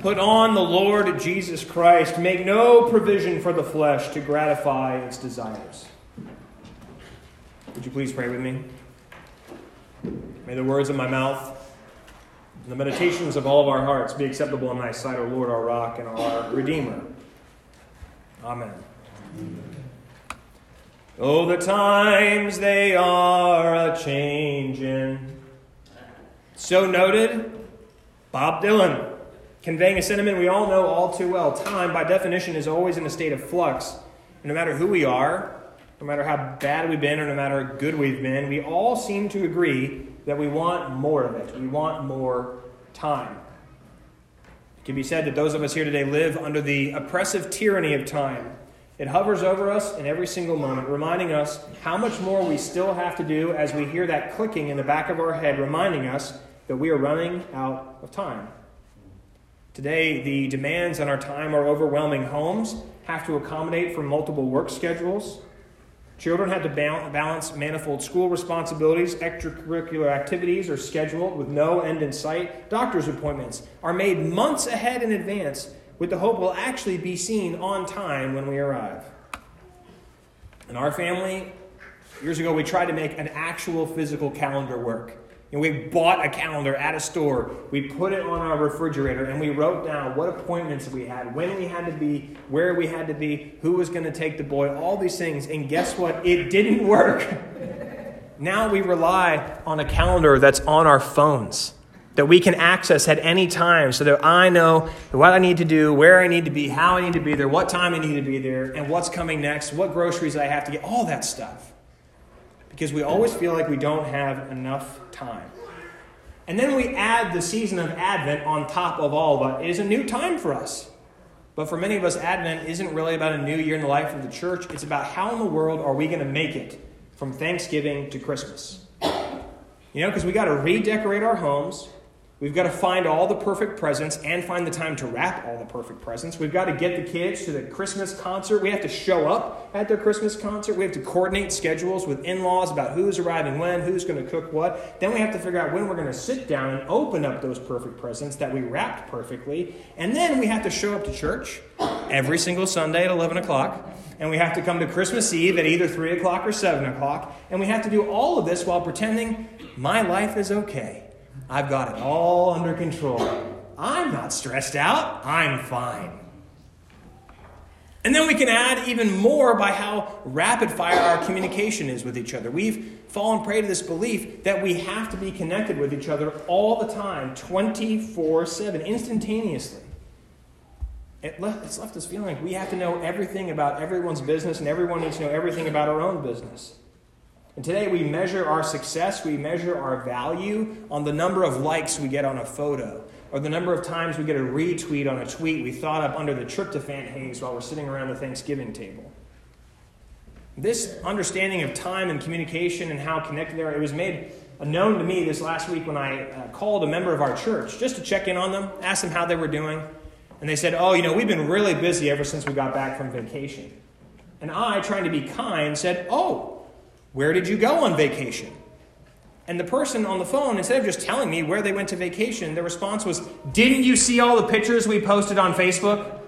Put on the Lord Jesus Christ. Make no provision for the flesh to gratify its desires. Would you please pray with me? May the words of my mouth and the meditations of all of our hearts be acceptable in thy sight, O Lord, our rock and our Redeemer. Amen. Oh, the times they are a changing. So noted, Bob Dylan, conveying a sentiment we all know all too well. Time, by definition, is always in a state of flux. no matter who we are, no matter how bad we've been or no matter how good we've been, we all seem to agree that we want more of it. We want more time. It can be said that those of us here today live under the oppressive tyranny of time. It hovers over us in every single moment, reminding us how much more we still have to do as we hear that clicking in the back of our head, reminding us that we are running out of time. Today, the demands on our time are overwhelming. Homes have to accommodate for multiple work schedules. Children have to balance manifold school responsibilities. Extracurricular activities are scheduled with no end in sight. Doctor's appointments are made months ahead in advance with the hope we'll actually be seen on time when we arrive. In our family, years ago, we tried to make an actual physical calendar work. And we bought a calendar at a store. We put it on our refrigerator and we wrote down what appointments we had, when we had to be, where we had to be, who was going to take the boy, all these things. And guess what? It didn't work. now we rely on a calendar that's on our phones that we can access at any time so that I know what I need to do, where I need to be, how I need to be there, what time I need to be there, and what's coming next, what groceries I have to get, all that stuff because we always feel like we don't have enough time. And then we add the season of Advent on top of all it. It is a new time for us. But for many of us, Advent isn't really about a new year in the life of the church. It's about how in the world are we going to make it from Thanksgiving to Christmas. You know, because we got to redecorate our homes. We've got to find all the perfect presents and find the time to wrap all the perfect presents. We've got to get the kids to the Christmas concert. We have to show up at their Christmas concert. We have to coordinate schedules with in laws about who's arriving when, who's going to cook what. Then we have to figure out when we're going to sit down and open up those perfect presents that we wrapped perfectly. And then we have to show up to church every single Sunday at 11 o'clock. And we have to come to Christmas Eve at either 3 o'clock or 7 o'clock. And we have to do all of this while pretending my life is okay. I've got it all under control. I'm not stressed out. I'm fine. And then we can add even more by how rapid fire our communication is with each other. We've fallen prey to this belief that we have to be connected with each other all the time, 24 7, instantaneously. It left, it's left us feeling like we have to know everything about everyone's business and everyone needs to know everything about our own business. And today we measure our success, we measure our value on the number of likes we get on a photo, or the number of times we get a retweet on a tweet we thought up under the tryptophan haze while we're sitting around the Thanksgiving table. This understanding of time and communication and how connected they are, it was made known to me this last week when I uh, called a member of our church just to check in on them, ask them how they were doing. And they said, Oh, you know, we've been really busy ever since we got back from vacation. And I, trying to be kind, said, Oh, where did you go on vacation? And the person on the phone, instead of just telling me where they went to vacation, the response was, Didn't you see all the pictures we posted on Facebook?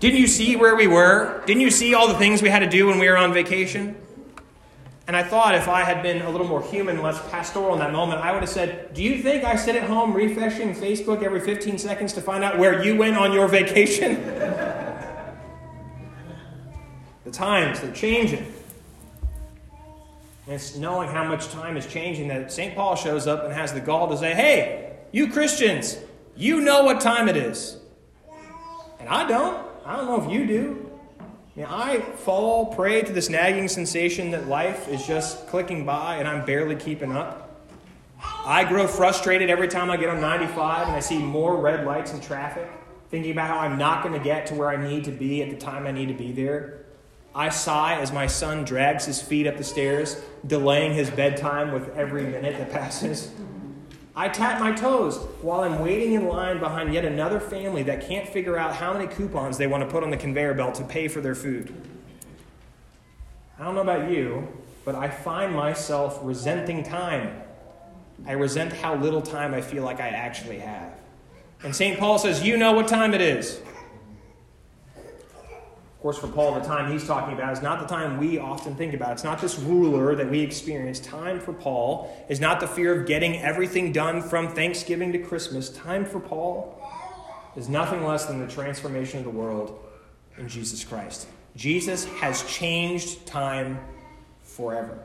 Didn't you see where we were? Didn't you see all the things we had to do when we were on vacation? And I thought if I had been a little more human, less pastoral in that moment, I would have said, Do you think I sit at home refreshing Facebook every 15 seconds to find out where you went on your vacation? the times, they're changing. And it's knowing how much time is changing that St. Paul shows up and has the gall to say, Hey, you Christians, you know what time it is. And I don't. I don't know if you do. You know, I fall prey to this nagging sensation that life is just clicking by and I'm barely keeping up. I grow frustrated every time I get on 95 and I see more red lights and traffic, thinking about how I'm not going to get to where I need to be at the time I need to be there. I sigh as my son drags his feet up the stairs, delaying his bedtime with every minute that passes. I tap my toes while I'm waiting in line behind yet another family that can't figure out how many coupons they want to put on the conveyor belt to pay for their food. I don't know about you, but I find myself resenting time. I resent how little time I feel like I actually have. And St. Paul says, You know what time it is. Of course, for Paul, the time he's talking about is not the time we often think about. It's not this ruler that we experience. Time for Paul is not the fear of getting everything done from Thanksgiving to Christmas. Time for Paul is nothing less than the transformation of the world in Jesus Christ. Jesus has changed time forever.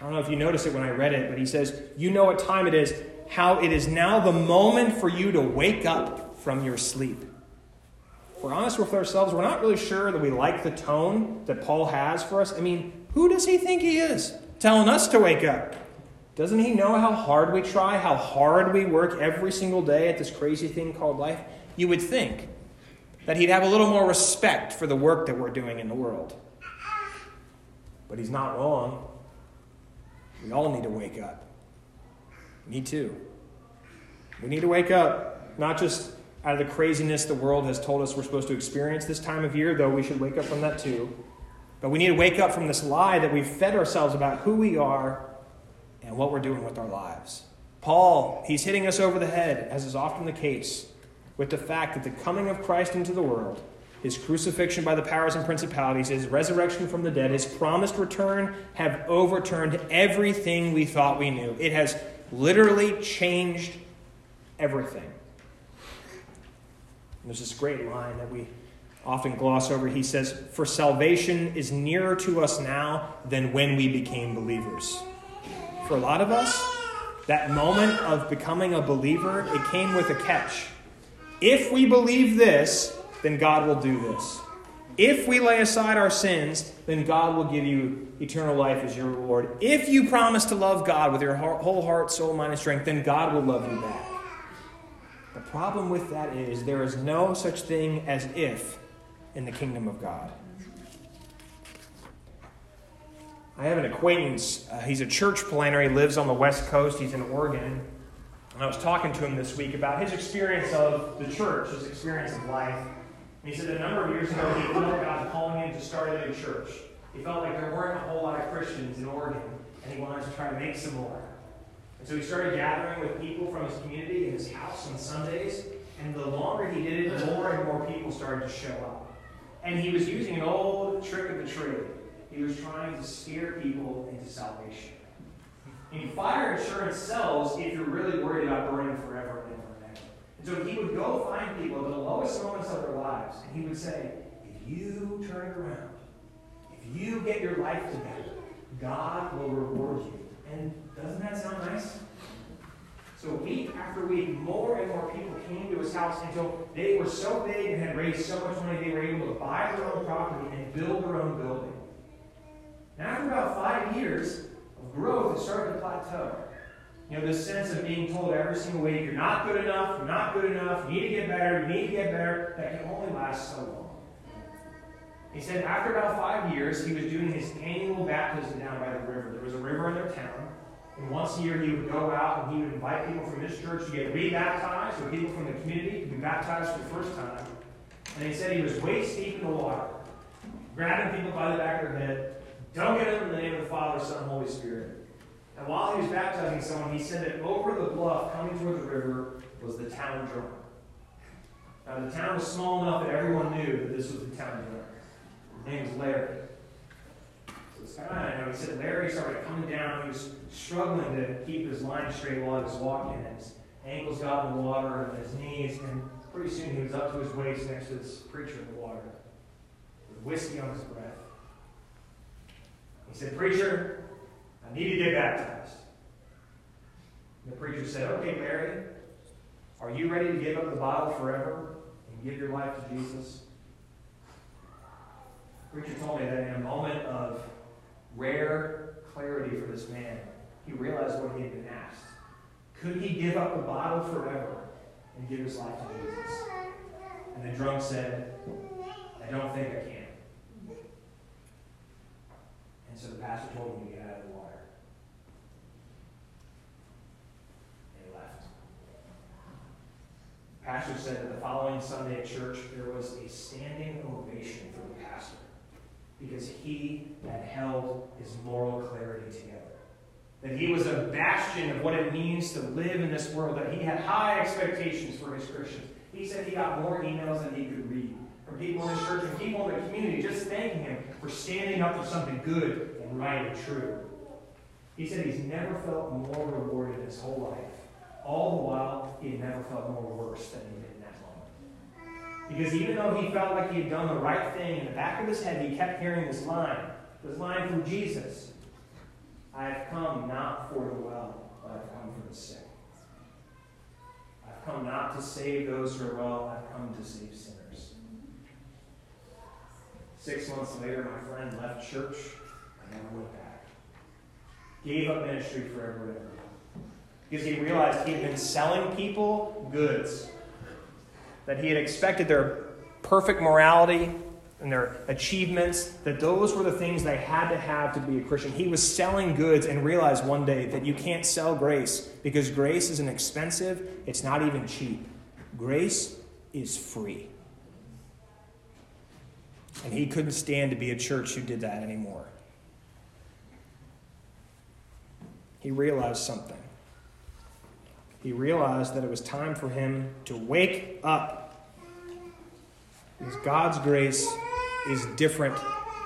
I don't know if you noticed it when I read it, but he says, You know what time it is, how it is now the moment for you to wake up from your sleep we're honest with ourselves, we're not really sure that we like the tone that Paul has for us. I mean, who does he think he is telling us to wake up? Doesn't he know how hard we try, how hard we work every single day at this crazy thing called life? You would think that he'd have a little more respect for the work that we're doing in the world. But he's not wrong. We all need to wake up. Me too. We need to wake up, not just out of the craziness the world has told us we're supposed to experience this time of year, though we should wake up from that too. But we need to wake up from this lie that we've fed ourselves about who we are and what we're doing with our lives. Paul, he's hitting us over the head, as is often the case, with the fact that the coming of Christ into the world, his crucifixion by the powers and principalities, his resurrection from the dead, his promised return have overturned everything we thought we knew. It has literally changed everything. And there's this great line that we often gloss over. He says, For salvation is nearer to us now than when we became believers. For a lot of us, that moment of becoming a believer, it came with a catch. If we believe this, then God will do this. If we lay aside our sins, then God will give you eternal life as your reward. If you promise to love God with your whole heart, soul, mind, and strength, then God will love you back. The problem with that is there is no such thing as if in the kingdom of God. I have an acquaintance. Uh, he's a church planner. He lives on the West Coast. He's in Oregon. And I was talking to him this week about his experience of the church, his experience of life. And he said a number of years ago, he felt God calling him to start a new church. He felt like there weren't a whole lot of Christians in Oregon, and he wanted to try to make some more. And so he started gathering with people from his community in his house on Sundays. And the longer he did it, the more and more people started to show up. And he was using an old trick of the trade. He was trying to scare people into salvation. And fire insurance sells if you're really worried about burning forever and ever and ever. And so he would go find people at the lowest moments of their lives, and he would say, If you turn around, if you get your life together, God will reward you. And doesn't that sound nice? So week after week, more and more people came to his house until they were so big and had raised so much money they were able to buy their own property and build their own building. And after about five years of growth, it started to plateau. You know, this sense of being told every single week, you're not good enough, you're not good enough, you need to get better, you need to get better, that can only last so long. He said after about five years, he was doing his annual baptism down by the river. There was a river in their town. And once a year, he would go out and he would invite people from his church to get rebaptized, or people from the community to be baptized for the first time. And he said he was waist deep in the water, grabbing people by the back of their head, dunking them in the name of the Father, Son, and Holy Spirit. And while he was baptizing someone, he said that over the bluff coming toward the river was the town drunk. Now, the town was small enough that everyone knew that this was the town drunk. His name was Larry. So this guy, I know, he said Larry started coming down. He was struggling to keep his line straight while he was walking. And his ankles got in the water and his knees. And pretty soon he was up to his waist next to this preacher in the water with whiskey on his breath. He said, Preacher, I need to get baptized. And the preacher said, Okay, Larry, are you ready to give up the bottle forever and give your life to Jesus? Preacher told me that in a moment of rare clarity for this man, he realized what he had been asked. Could he give up the bottle forever and give his life to Jesus? And the drunk said, I don't think I can. And so the pastor told him to get out of the water. And he left. The pastor said that the following Sunday at church, there was a standing ovation for the pastor because he had held his moral clarity together that he was a bastion of what it means to live in this world, that he had high expectations for his Christians. He said he got more emails than he could read from people in his church and people in the community just thanking him for standing up for something good and right and true. He said he's never felt more rewarded in his whole life. All the while, he had never felt more worse than he Because even though he felt like he had done the right thing, in the back of his head, he kept hearing this line, this line from Jesus I have come not for the well, but I've come for the sick. I've come not to save those who are well, I've come to save sinners. Six months later, my friend left church and never went back. Gave up ministry forever and ever. Because he realized he had been selling people goods. That he had expected their perfect morality and their achievements, that those were the things they had to have to be a Christian. He was selling goods and realized one day that you can't sell grace because grace isn't expensive, it's not even cheap. Grace is free. And he couldn't stand to be a church who did that anymore. He realized something. He realized that it was time for him to wake up. Because God's grace is different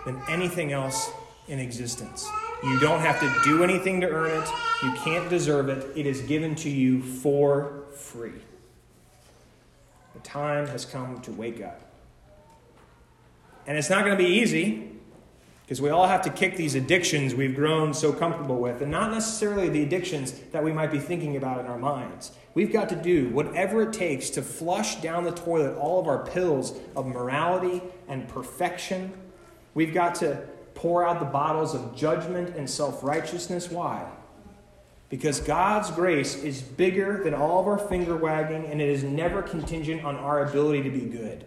than anything else in existence. You don't have to do anything to earn it, you can't deserve it. It is given to you for free. The time has come to wake up. And it's not going to be easy because we all have to kick these addictions we've grown so comfortable with, and not necessarily the addictions that we might be thinking about in our minds. We've got to do whatever it takes to flush down the toilet all of our pills of morality and perfection. We've got to pour out the bottles of judgment and self righteousness. Why? Because God's grace is bigger than all of our finger wagging, and it is never contingent on our ability to be good.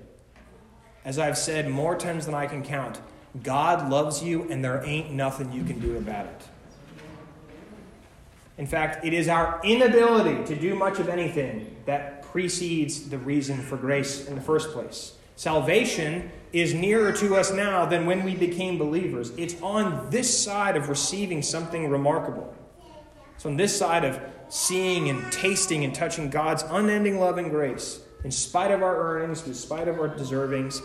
As I've said more times than I can count, God loves you, and there ain't nothing you can do about it. In fact, it is our inability to do much of anything that precedes the reason for grace in the first place. Salvation is nearer to us now than when we became believers. It's on this side of receiving something remarkable. It's on this side of seeing and tasting and touching God's unending love and grace, in spite of our earnings, in spite of our deservings.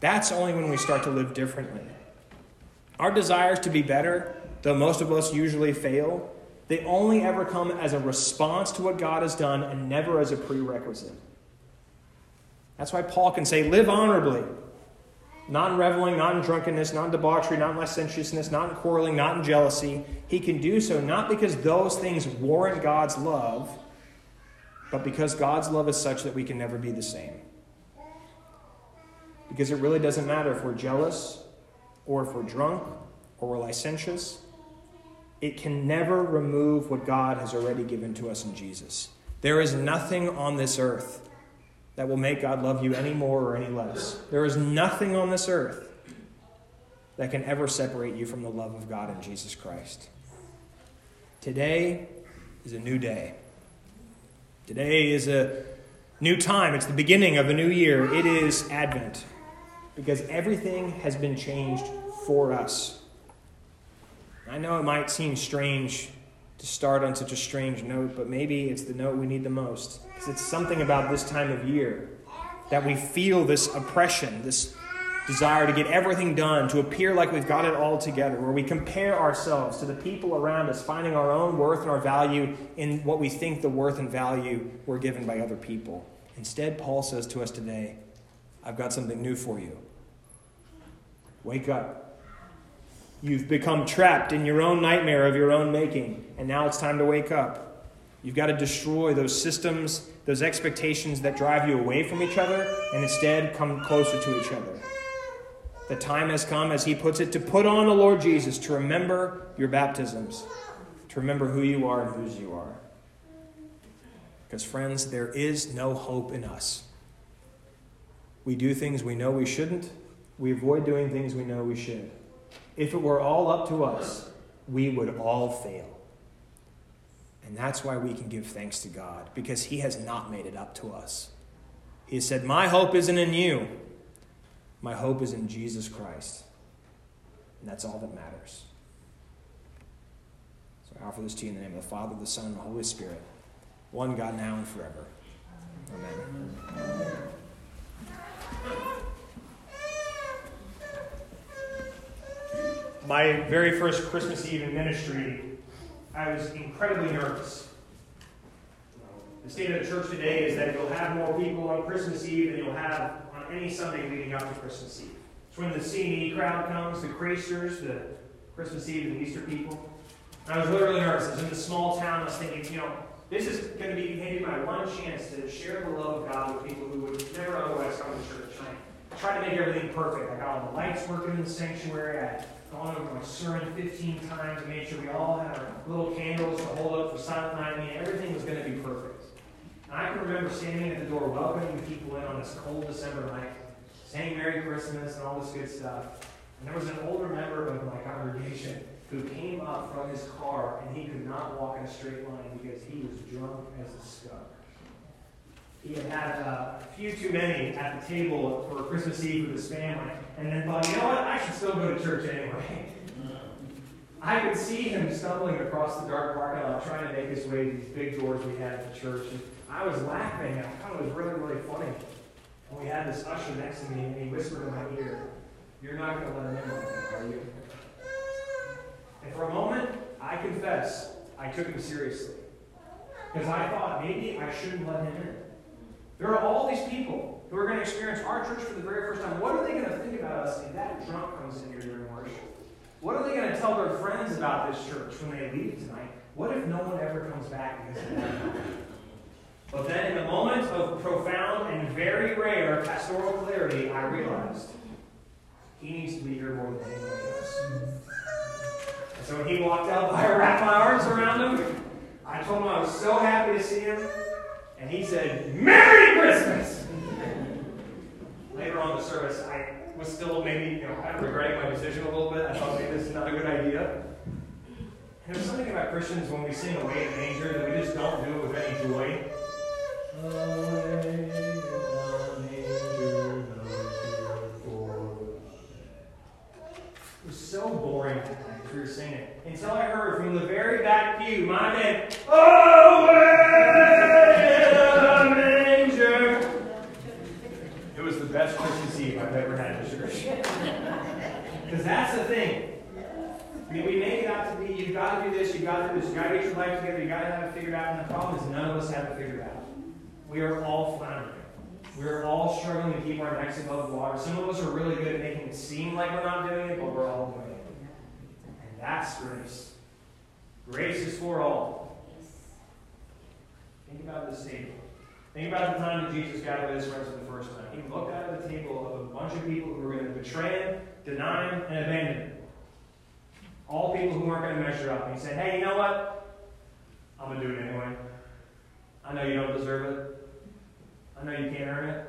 That's only when we start to live differently. Our desires to be better, though most of us usually fail, they only ever come as a response to what God has done and never as a prerequisite. That's why Paul can say, Live honorably, not in reveling, not in drunkenness, not in debauchery, not in licentiousness, not in quarreling, not in jealousy. He can do so not because those things warrant God's love, but because God's love is such that we can never be the same. Because it really doesn't matter if we're jealous, or if we're drunk, or we're licentious it can never remove what God has already given to us in Jesus. There is nothing on this earth that will make God love you any more or any less. There is nothing on this earth that can ever separate you from the love of God in Jesus Christ. Today is a new day. Today is a new time. It's the beginning of a new year. It is Advent because everything has been changed for us. I know it might seem strange to start on such a strange note, but maybe it's the note we need the most. Because it's something about this time of year that we feel this oppression, this desire to get everything done, to appear like we've got it all together, where we compare ourselves to the people around us, finding our own worth and our value in what we think the worth and value we're given by other people. Instead, Paul says to us today, I've got something new for you. Wake up. You've become trapped in your own nightmare of your own making, and now it's time to wake up. You've got to destroy those systems, those expectations that drive you away from each other, and instead come closer to each other. The time has come, as he puts it, to put on the Lord Jesus, to remember your baptisms, to remember who you are and whose you are. Because, friends, there is no hope in us. We do things we know we shouldn't, we avoid doing things we know we should. If it were all up to us, we would all fail. And that's why we can give thanks to God, because He has not made it up to us. He said, My hope isn't in you, my hope is in Jesus Christ. And that's all that matters. So I offer this to you in the name of the Father, the Son, and the Holy Spirit, one God now and forever. Amen. My very first Christmas Eve in ministry, I was incredibly nervous. The state of the church today is that you'll have more people on Christmas Eve than you'll have on any Sunday leading up to Christmas Eve. It's when the C&E crowd comes, the Creasters, the Christmas Eve and Easter people. And I was really nervous. I was in the small town. I was thinking, you know, this is going to be maybe my one chance to share the love of God with people who would never otherwise come to church. I tried to make everything perfect. I got all the lights working in the sanctuary. I gone over my sermon 15 times and made sure we all had our little candles to hold up for silent night. I mean, everything was going to be perfect. And I can remember standing at the door welcoming people in on this cold December night, saying Merry Christmas and all this good stuff. And there was an older member of my congregation who came up from his car and he could not walk in a straight line because he was drunk as a skunk. He had had uh, a few too many at the table for Christmas Eve with his family, and then thought, you know what, I should still go to church anyway. I could see him stumbling across the dark parking lot trying to make his way to these big doors we had at the church. And I was laughing. I thought it was really, really funny. And we had this usher next to me, and he whispered in my ear, You're not going to let him in, are you? And for a moment, I confess, I took him seriously. Because I thought maybe I shouldn't let him in. There are all these people who are going to experience our church for the very first time. What are they going to think about us if that drunk comes in here during worship? What are they going to tell their friends about this church when they leave tonight? What if no one ever comes back? But then, in the moment of profound and very rare pastoral clarity, I realized he needs to be here more than anyone else. And so when he walked out, I wrapped my arms around him. I told him I was so happy to see him. And he said, Merry Christmas! Later on in the service, I was still maybe, you know, kind of regretting my decision a little bit. I thought maybe this is not a good idea. And there's something about Christians when we sing Away in Manger that we just don't do it with any joy. It was so boring as we were singing. Until I heard from the very back pew, my man, Away! Ever had church. Because that's the thing. I mean, we make it out to be, you've got to do this, you've got to do this, you've got to get your life together, you've got to have it figured out. And the problem is none of us have it figured out. We are all floundering. We're all struggling to keep our necks above water. Some of us are really good at making it seem like we're not doing it, but we're all doing it. And that's grace. Grace is for all. Think about this table. Think about the time that Jesus gathered his friends for the first time. He looked out at the table of a bunch of people who were going to betray him, deny him, and abandon him. All people who weren't going to measure up. And he said, Hey, you know what? I'm going to do it anyway. I know you don't deserve it. I know you can't earn it.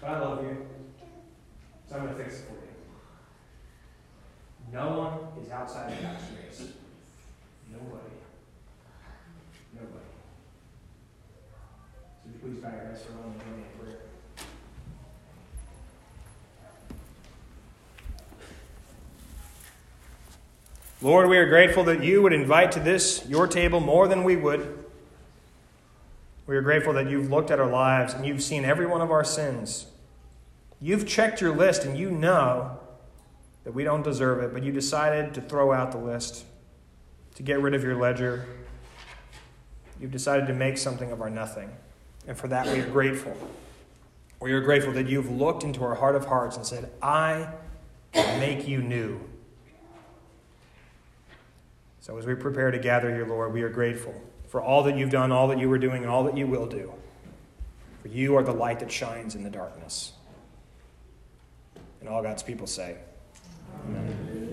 But I love you. So I'm going to fix it for you. No one is outside of God's grace. Nobody. Nobody. Please bow your heads for a moment and join prayer. Lord, we are grateful that you would invite to this, your table, more than we would. We are grateful that you've looked at our lives and you've seen every one of our sins. You've checked your list and you know that we don't deserve it, but you decided to throw out the list, to get rid of your ledger. You've decided to make something of our nothing. And for that, we are grateful. We are grateful that you've looked into our heart of hearts and said, I make you new. So as we prepare to gather here, Lord, we are grateful for all that you've done, all that you were doing, and all that you will do. For you are the light that shines in the darkness. And all God's people say, Amen.